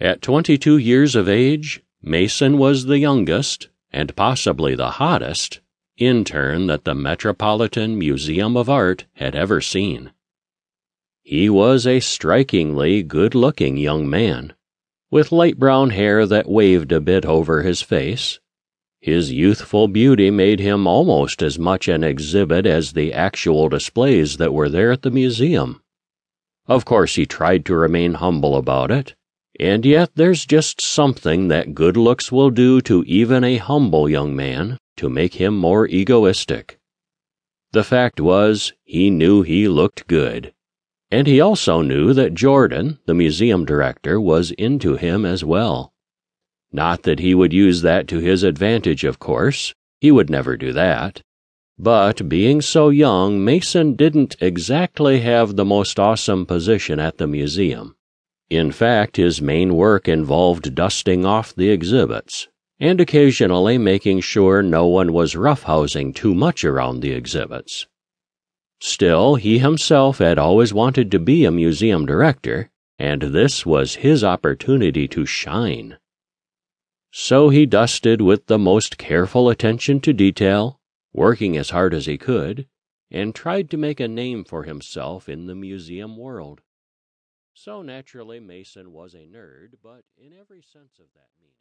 At twenty two years of age, Mason was the youngest, and possibly the hottest, intern that the Metropolitan Museum of Art had ever seen. He was a strikingly good looking young man, with light brown hair that waved a bit over his face. His youthful beauty made him almost as much an exhibit as the actual displays that were there at the museum. Of course, he tried to remain humble about it, and yet there's just something that good looks will do to even a humble young man to make him more egoistic. The fact was, he knew he looked good and he also knew that Jordan, the museum director, was into him as well. Not that he would use that to his advantage, of course. He would never do that. But being so young, Mason didn't exactly have the most awesome position at the museum. In fact, his main work involved dusting off the exhibits, and occasionally making sure no one was roughhousing too much around the exhibits. Still, he himself had always wanted to be a museum director, and this was his opportunity to shine. So he dusted with the most careful attention to detail, working as hard as he could, and tried to make a name for himself in the museum world. So naturally, Mason was a nerd, but in every sense of that meaning.